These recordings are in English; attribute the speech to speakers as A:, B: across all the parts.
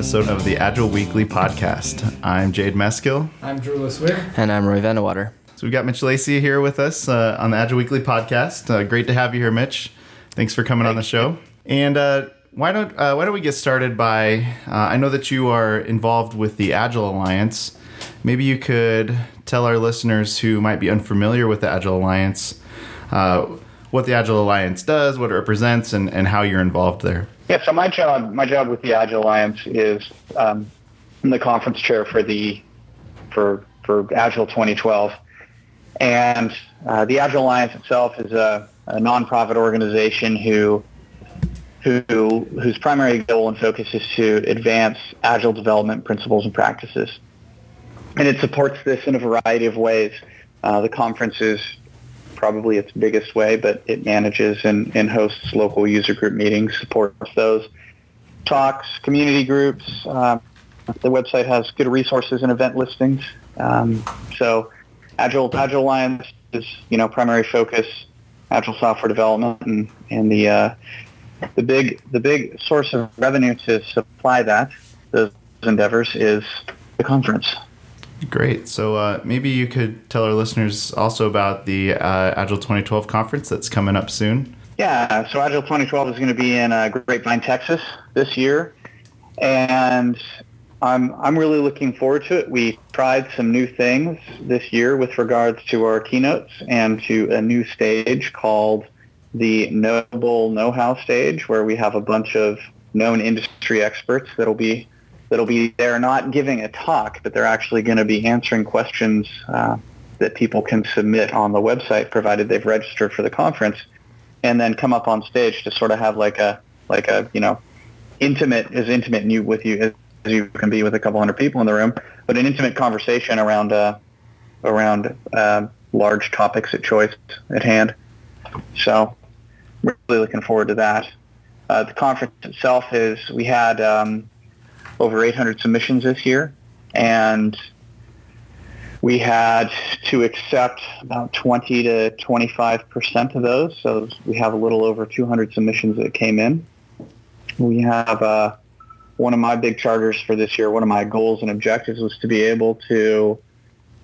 A: episode of the Agile Weekly podcast. I'm Jade Meskill.
B: I'm Drew LeSueur.
C: And I'm Roy van de Water.
A: So we've got Mitch Lacey here with us uh, on the Agile Weekly podcast. Uh, great to have you here, Mitch. Thanks for coming on the show. And uh, why don't uh, why don't we get started by? Uh, I know that you are involved with the Agile Alliance. Maybe you could tell our listeners who might be unfamiliar with the Agile Alliance uh, what the Agile Alliance does, what it represents, and, and how you're involved there.
D: Yeah, so my job my job with the Agile Alliance is um, I'm the conference chair for the for for Agile 2012, and uh, the Agile Alliance itself is a, a nonprofit organization who who whose primary goal and focus is to advance agile development principles and practices, and it supports this in a variety of ways. Uh, the conference is probably its biggest way, but it manages and, and hosts local user group meetings, supports those talks, community groups. Uh, the website has good resources and event listings. Um, so Agile, Agile Alliance is, you know, primary focus, Agile software development and, and the, uh, the big, the big source of revenue to supply that, those endeavors is the conference.
A: Great. So uh, maybe you could tell our listeners also about the uh, Agile 2012 conference that's coming up soon.
D: Yeah, so Agile 2012 is going to be in uh, Grapevine, Texas this year, and I'm I'm really looking forward to it. We tried some new things this year with regards to our keynotes and to a new stage called the Knowable Know-How stage, where we have a bunch of known industry experts that'll be that'll be there not giving a talk, but they're actually going to be answering questions uh, that people can submit on the website, provided they've registered for the conference, and then come up on stage to sort of have like a like a you know intimate as intimate you, with you as you can be with a couple hundred people in the room, but an intimate conversation around uh, around uh, large topics at choice at hand. So, really looking forward to that. Uh, the conference itself is we had um, over 800 submissions this year, and we had to accept about 20 to 25 percent of those. So we have a little over 200 submissions that came in. We have uh, one of my big charters for this year. One of my goals and objectives was to be able to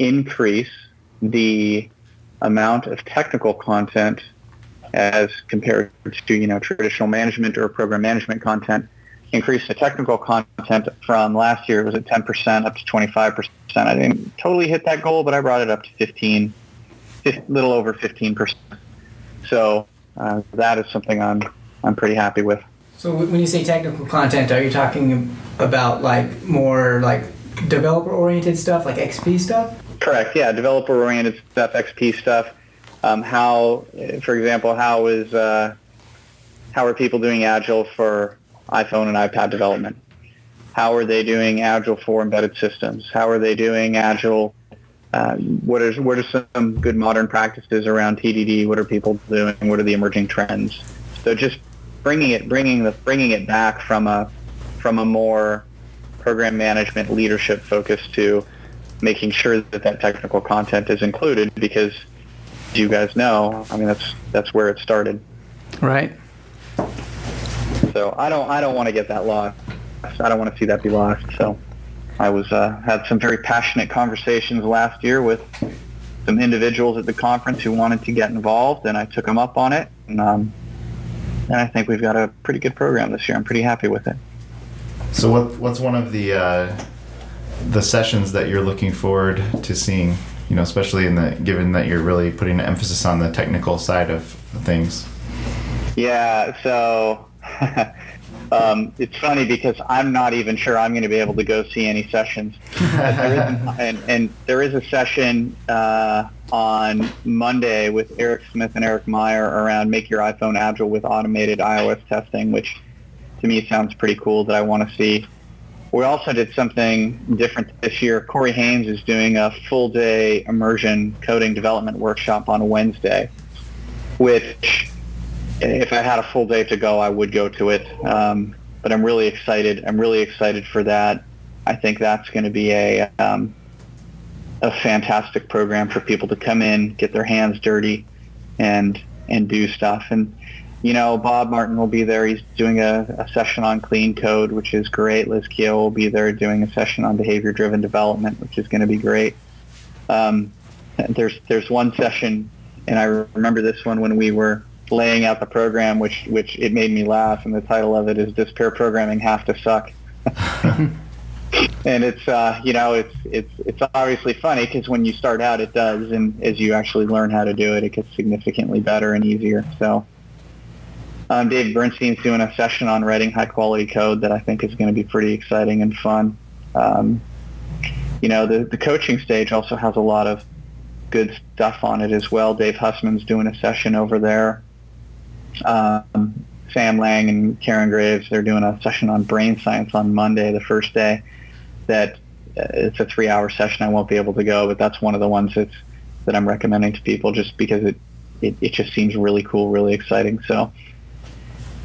D: increase the amount of technical content as compared to you know traditional management or program management content increase the technical content from last year. It was at 10% up to 25%. I didn't totally hit that goal, but I brought it up to 15, a little over 15%. So uh, that is something I'm, I'm pretty happy with.
B: So when you say technical content, are you talking about like more like developer oriented stuff, like XP stuff?
D: Correct. Yeah, developer oriented stuff, XP stuff. Um, how, for example, how is uh, how are people doing Agile for iPhone and iPad development? How are they doing Agile for embedded systems? How are they doing Agile? Uh, what is what are some good modern practices around TDD? What are people doing? What are the emerging trends? So just bringing it bringing the bringing it back from a from a more program management leadership focus to making sure that that technical content is included because you guys know, I mean that's that's where it started.
B: Right.
D: So I don't I don't want to get that lost. I don't want to see that be lost. So I was uh, had some very passionate conversations last year with some individuals at the conference who wanted to get involved, and I took them up on it. And, um, and I think we've got a pretty good program this year. I'm pretty happy with it.
A: So what what's one of the uh, the sessions that you're looking forward to seeing? You know, especially in the given that you're really putting an emphasis on the technical side of things.
D: Yeah. So um, it's funny because I'm not even sure I'm going to be able to go see any sessions. and, and, there is a session uh, on Monday with Eric Smith and Eric Meyer around make your iPhone agile with automated iOS testing, which to me sounds pretty cool that I want to see. We also did something different this year. Corey Haines is doing a full day immersion coding development workshop on Wednesday, which if I had a full day to go, I would go to it. Um, but I'm really excited. I'm really excited for that. I think that's going to be a um, a fantastic program for people to come in, get their hands dirty, and and do stuff. And you know, Bob Martin will be there. He's doing a, a session on clean code, which is great. Liz Keogh will be there doing a session on behavior-driven development, which is going to be great. Um, there's there's one session, and I remember this one when we were laying out the program, which which it made me laugh, and the title of it is "Does Pair Programming Have to Suck?" and it's uh, you know it's it's it's obviously funny because when you start out it does, and as you actually learn how to do it, it gets significantly better and easier. So. Um, Dave Bernstein's doing a session on writing high quality code that I think is going to be pretty exciting and fun. Um, you know, the, the coaching stage also has a lot of good stuff on it as well. Dave Hussman's doing a session over there. Um, Sam Lang and Karen Graves, they're doing a session on brain science on Monday, the first day. That uh, it's a three-hour session. I won't be able to go, but that's one of the ones that's that I'm recommending to people just because it it, it just seems really cool, really exciting. So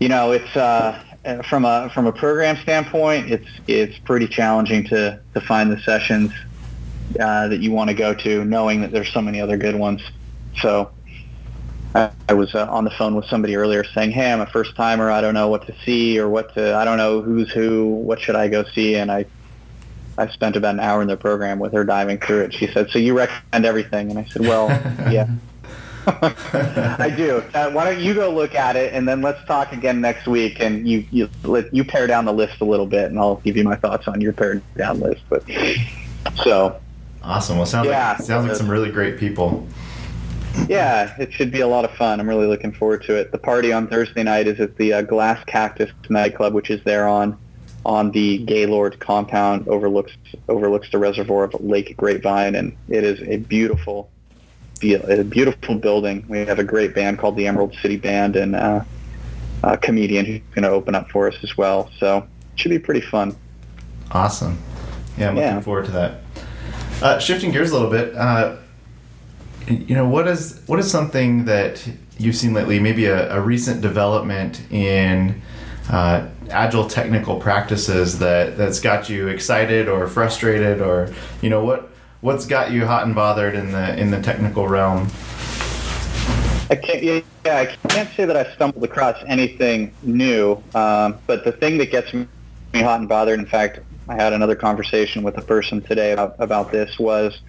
D: you know, it's uh, from a from a program standpoint, it's it's pretty challenging to to find the sessions uh, that you want to go to, knowing that there's so many other good ones. So. I, I was uh, on the phone with somebody earlier saying, "Hey, I'm a first timer. I don't know what to see or what to. I don't know who's who. What should I go see?" And I I spent about an hour in the program with her diving through it. She said, "So you recommend everything?" And I said, "Well, yeah." I do. Uh, why don't you go look at it, and then let's talk again next week, and you you let you pare down the list a little bit, and I'll give you my thoughts on your pared down list. But so
A: awesome. Well, sounds yeah, like sounds like some really great people.
D: Yeah, it should be a lot of fun. I'm really looking forward to it. The party on Thursday night is at the uh, Glass Cactus nightclub, which is there on on the Gaylord compound, overlooks overlooks the reservoir of Lake Grapevine, and it is a beautiful a beautiful building. We have a great band called the Emerald City Band and uh, a comedian who's going to open up for us as well. So it should be pretty fun.
A: Awesome. Yeah, I'm looking forward to that. Uh, shifting gears a little bit, uh, you know, what is what is something that you've seen lately? Maybe a, a recent development in uh, agile technical practices that that's got you excited or frustrated, or you know, what what's got you hot and bothered in the in the technical realm?
D: I can't, yeah, I can't say that I stumbled across anything new, um, but the thing that gets me hot and bothered, in fact, I had another conversation with a person today about, about this, was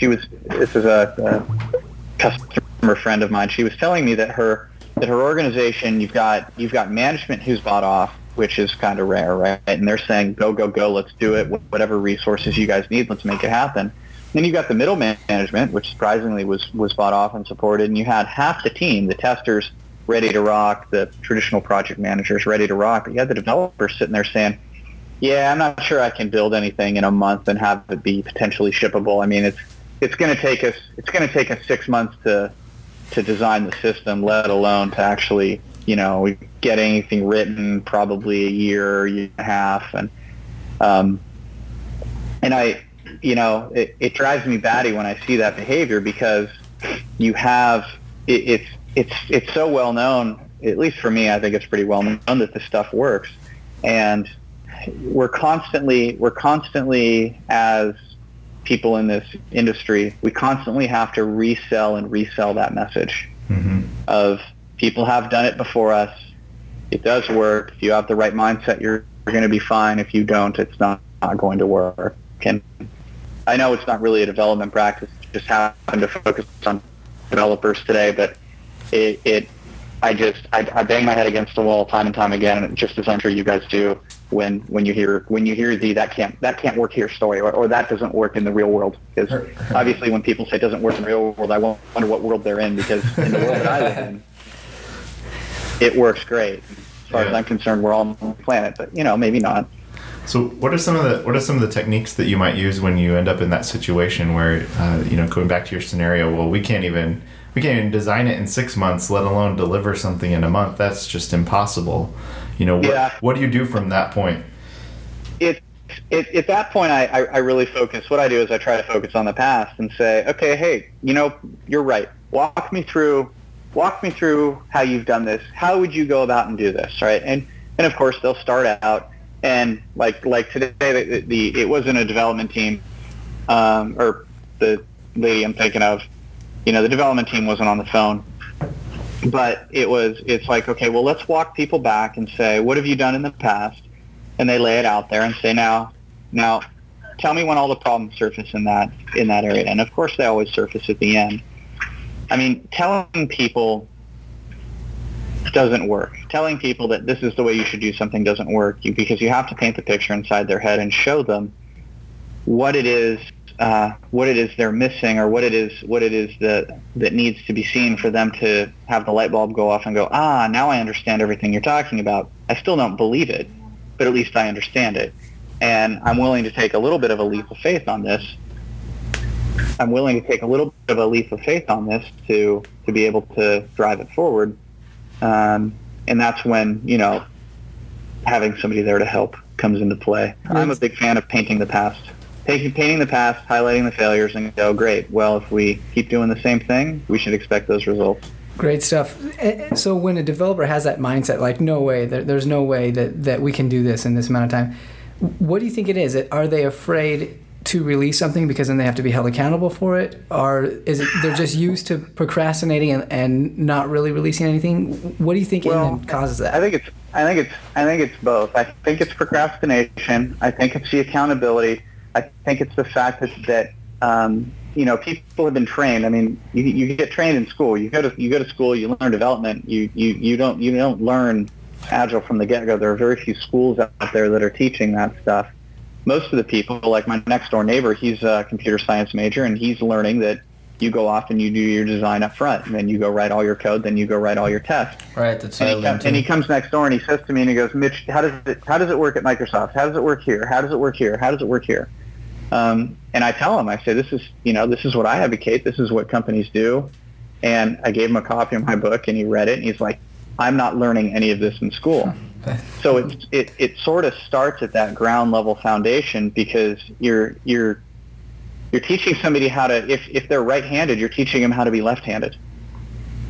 D: she was, this is a, a customer friend of mine, she was telling me that her, that her organization, you've got, you've got management who's bought off, which is kind of rare, right? And they're saying, go, go, go, let's do it. Whatever resources you guys need, let's make it happen. Then you've got the middle management, which surprisingly was, was bought off and supported, and you had half the team, the testers, ready to rock, the traditional project managers ready to rock, but you had the developers sitting there saying, yeah, I'm not sure I can build anything in a month and have it be potentially shippable. I mean, it's it's going to take us it's going to take us six months to to design the system, let alone to actually you know, get anything written probably a year, year and a half, and um, and I, you know, it, it drives me batty when I see that behavior because you have it, it's it's it's so well known. At least for me, I think it's pretty well known that this stuff works, and we're constantly we're constantly as people in this industry, we constantly have to resell and resell that message mm-hmm. of people have done it before us. It does work. If you have the right mindset, you're, you're going to be fine. If you don't, it's not, not going to work. And I know it's not really a development practice. It Just happen to focus on developers today, but it, it I just I, I bang my head against the wall time and time again, just as I'm sure you guys do when when you hear when you hear the that can't that can't work here story or, or that doesn't work in the real world because obviously when people say it doesn't work in the real world, I wonder what world they're in because in the world that I live in, it works great. As far yeah. as I'm concerned, we're all on the planet, but you know, maybe not.
A: So, what are some of the what are some of the techniques that you might use when you end up in that situation where, uh, you know, going back to your scenario? Well, we can't even we can't even design it in six months, let alone deliver something in a month. That's just impossible. You know, what, yeah. what do you do from that point?
D: It, it, at that point, I, I, I really focus. What I do is I try to focus on the past and say, okay, hey, you know, you're right. Walk me through walk me through how you've done this. How would you go about and do this, right? And and of course they'll start out and like like today the, the it wasn't a development team um, or the lady I'm thinking of, you know, the development team wasn't on the phone, but it was it's like okay well let's walk people back and say what have you done in the past? And they lay it out there and say now now tell me when all the problems surface in that in that area. And of course they always surface at the end. I mean telling people doesn't work. Telling people that this is the way you should do something doesn't work because you have to paint the picture inside their head and show them what it is uh, what it is they're missing or what it is what it is that that needs to be seen for them to have the light bulb go off and go ah now I understand everything you're talking about. I still don't believe it, but at least I understand it, and I'm willing to take a little bit of a leap of faith on this. I'm willing to take a little bit of a leap of faith on this to to be able to drive it forward, um, and that's when you know having somebody there to help comes into play. I'm a big fan of painting the past taking, painting the past, highlighting the failures, and go, great. Well, if we keep doing the same thing, we should expect those results.
B: Great stuff. So when a developer has that mindset, like, no way, there's no way that, that we can do this in this amount of time, what do you think it is? Are they afraid to release something because then they have to be held accountable for it or is it they're just used to procrastinating and, and not really releasing anything what do you think well, causes that
D: i think it's i think it's i think it's both i think it's procrastination i think it's the accountability I think it's the fact that that um, you know people have been trained. I mean, you, you get trained in school. You go to you go to school. You learn development. You you you don't you don't learn agile from the get go. There are very few schools out there that are teaching that stuff. Most of the people, like my next door neighbor, he's a computer science major, and he's learning that you go off and you do your design up front, and then you go write all your code, then you go write all your tests.
C: Right. That's
D: and, he, com- and he comes next door and he says to me and he goes, Mitch, how does it how does it work at Microsoft? How does it work here? How does it work here? How does it work here? Um, and I tell him, I say, this is, you know, this is what I advocate. This is what companies do. And I gave him a copy of my book, and he read it, and he's like, I'm not learning any of this in school. so it, it it sort of starts at that ground level foundation because you're you're you're teaching somebody how to if if they're right-handed, you're teaching them how to be left-handed.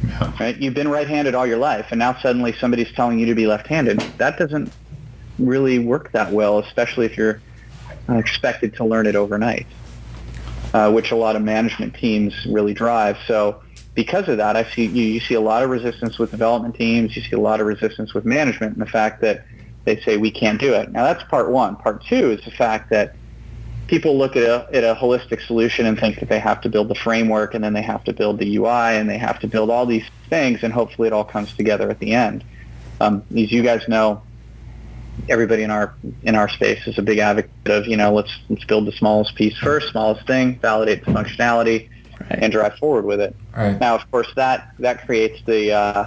D: Yeah. Right? You've been right-handed all your life, and now suddenly somebody's telling you to be left-handed. That doesn't really work that well, especially if you're expected to learn it overnight, uh, which a lot of management teams really drive. So because of that, I see you, you see a lot of resistance with development teams. You see a lot of resistance with management, and the fact that they say we can't do it. Now that's part one. Part two is the fact that people look at a, at a holistic solution and think that they have to build the framework and then they have to build the UI and they have to build all these things and hopefully it all comes together at the end. Um, as you guys know, everybody in our in our space is a big advocate of you know let's let's build the smallest piece first, smallest thing, validate the functionality, right. and drive forward with it. Right. Now, of course, that that creates the uh,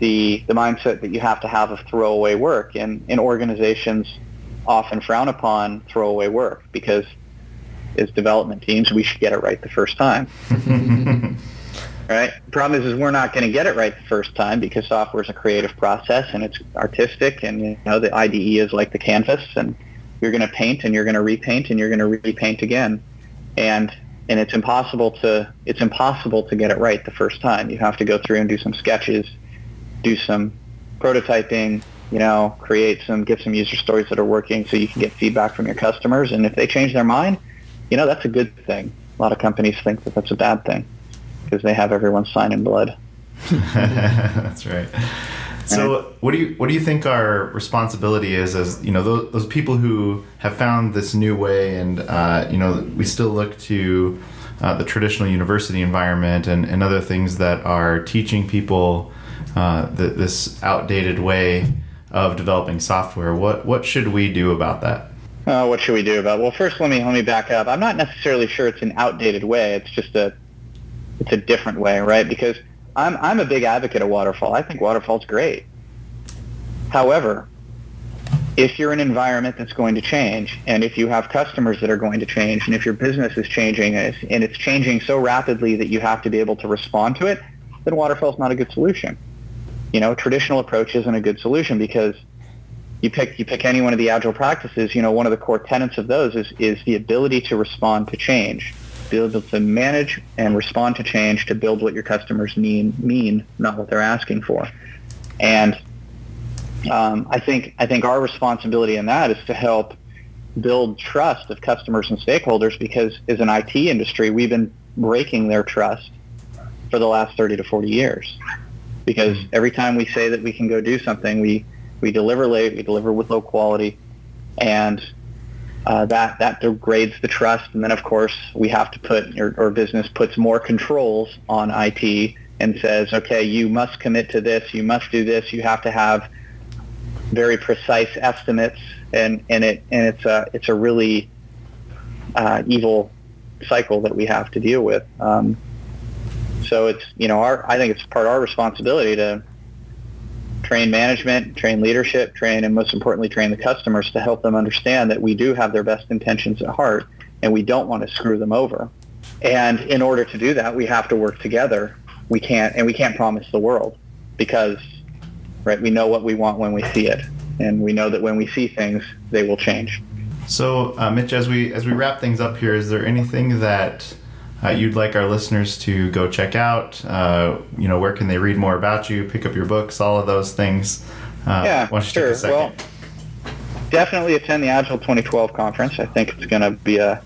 D: the the mindset that you have to have of throwaway work, and in organizations often frown upon throwaway work because as development teams we should get it right the first time. right? The problem is, is we're not going to get it right the first time because software is a creative process and it's artistic, and you know the IDE is like the canvas, and you're going to paint and you're going to repaint and you're going to repaint again, and and it's impossible to it's impossible to get it right the first time. You have to go through and do some sketches, do some prototyping, you know, create some get some user stories that are working so you can get feedback from your customers, and if they change their mind, you know that's a good thing. A lot of companies think that that's a bad thing because they have everyone sign in blood.
A: That's right. So, what do you what do you think our responsibility is as you know those, those people who have found this new way, and uh, you know we still look to uh, the traditional university environment and, and other things that are teaching people uh, the, this outdated way of developing software. What what should we do about that?
D: Uh, what should we do about? It? Well, first let me let me back up. I'm not necessarily sure it's an outdated way. It's just a it's a different way, right? Because I'm I'm a big advocate of waterfall. I think waterfall's great. However, if you're in an environment that's going to change, and if you have customers that are going to change, and if your business is changing, and it's, and it's changing so rapidly that you have to be able to respond to it, then waterfall's not a good solution. You know, traditional approach isn't a good solution because you pick you pick any one of the agile practices. You know, one of the core tenets of those is is the ability to respond to change be able to manage and respond to change to build what your customers mean, mean not what they're asking for. And um, I think I think our responsibility in that is to help build trust of customers and stakeholders because as an IT industry, we've been breaking their trust for the last 30 to 40 years. Because every time we say that we can go do something, we we deliver late, we deliver with low quality, and uh, that that degrades the trust. And then of course we have to put or, or business puts more controls on IT and says, okay, you must commit to this, you must do this, you have to have very precise estimates, and and it and it's a it's a really uh, evil cycle that we have to deal with. Um, so it's you know our I think it's part of our responsibility to train management, train leadership, train and most importantly train the customers to help them understand that we do have their best intentions at heart and we don't want to screw them over. And in order to do that, we have to work together. We can't and we can't promise the world because right we know what we want when we see it and we know that when we see things they will change.
A: So, uh, Mitch, as we as we wrap things up here, is there anything that uh, you'd like our listeners to go check out? Uh, you know, where can they read more about you, pick up your books, all of those things? Uh,
D: yeah,
A: why don't you take
D: sure. Well, definitely attend the Agile 2012 conference. I think it's going to be a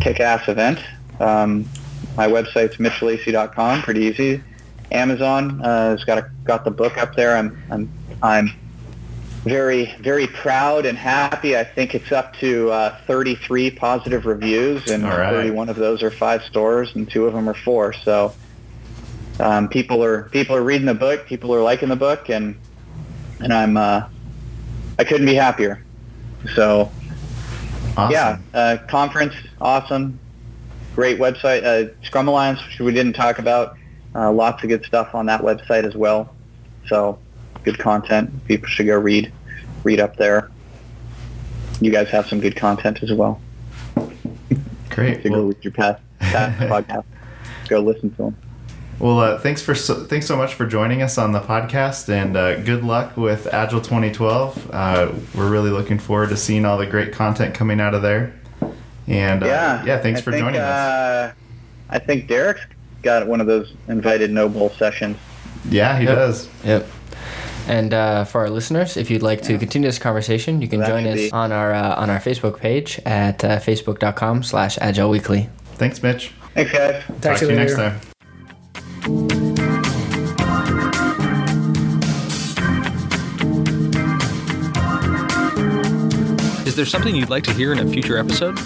D: kick-ass event. Um, my website's mitchlacey.com. Pretty easy. Amazon uh, has got a, got the book up there. I'm I'm I'm very very proud and happy. I think it's up to uh, 33 positive reviews, and
A: right.
D: 31 of those are five stars, and two of them are four. So um, people are people are reading the book, people are liking the book, and and I'm uh, I couldn't be happier. So
A: Awesome.
D: yeah, uh, conference awesome, great website. Uh, Scrum Alliance, which we didn't talk about, uh, lots of good stuff on that website as well. So good content. People should go read read up there. You guys have some good content as well.
A: Great.
D: To go
A: Well,
D: with your past, past podcast, go listen to them.
A: well uh, thanks for so, thanks so much for joining us on the podcast, and uh, good luck with Agile 2012. Uh, we're really looking forward to seeing all the great content coming out of there. And uh,
D: yeah,
A: yeah, thanks
D: I
A: for
D: think,
A: joining us.
D: uh, I think Derek's got one of those invited Knowable sessions.
A: Yeah, he
C: Yep.
A: does.
C: Yep. And uh, for our listeners, if you'd like to continue this conversation, you can
D: That
C: join us
D: be-
C: on our uh, on our Facebook page at uh, facebook.com slash agile weekly.
A: Thanks, Mitch.
D: Thanks, guys.
A: Talk to you next time.
E: Is there something you'd like to hear in a future episode?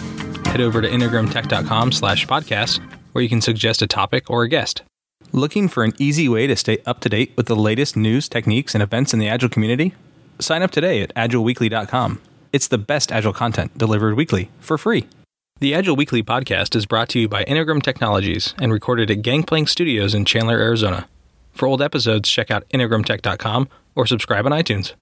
E: Head over to integrumtech.com slash podcast, where you can suggest a topic or a guest. Looking for an easy way to stay up to date with the latest news, techniques, and events in the Agile community? Sign up today at agileweekly.com. It's the best Agile content delivered weekly for free. The Agile Weekly podcast is brought to you by Integrum Technologies and recorded at Gangplank Studios in Chandler, Arizona. For old episodes, check out integrumtech.com or subscribe on iTunes.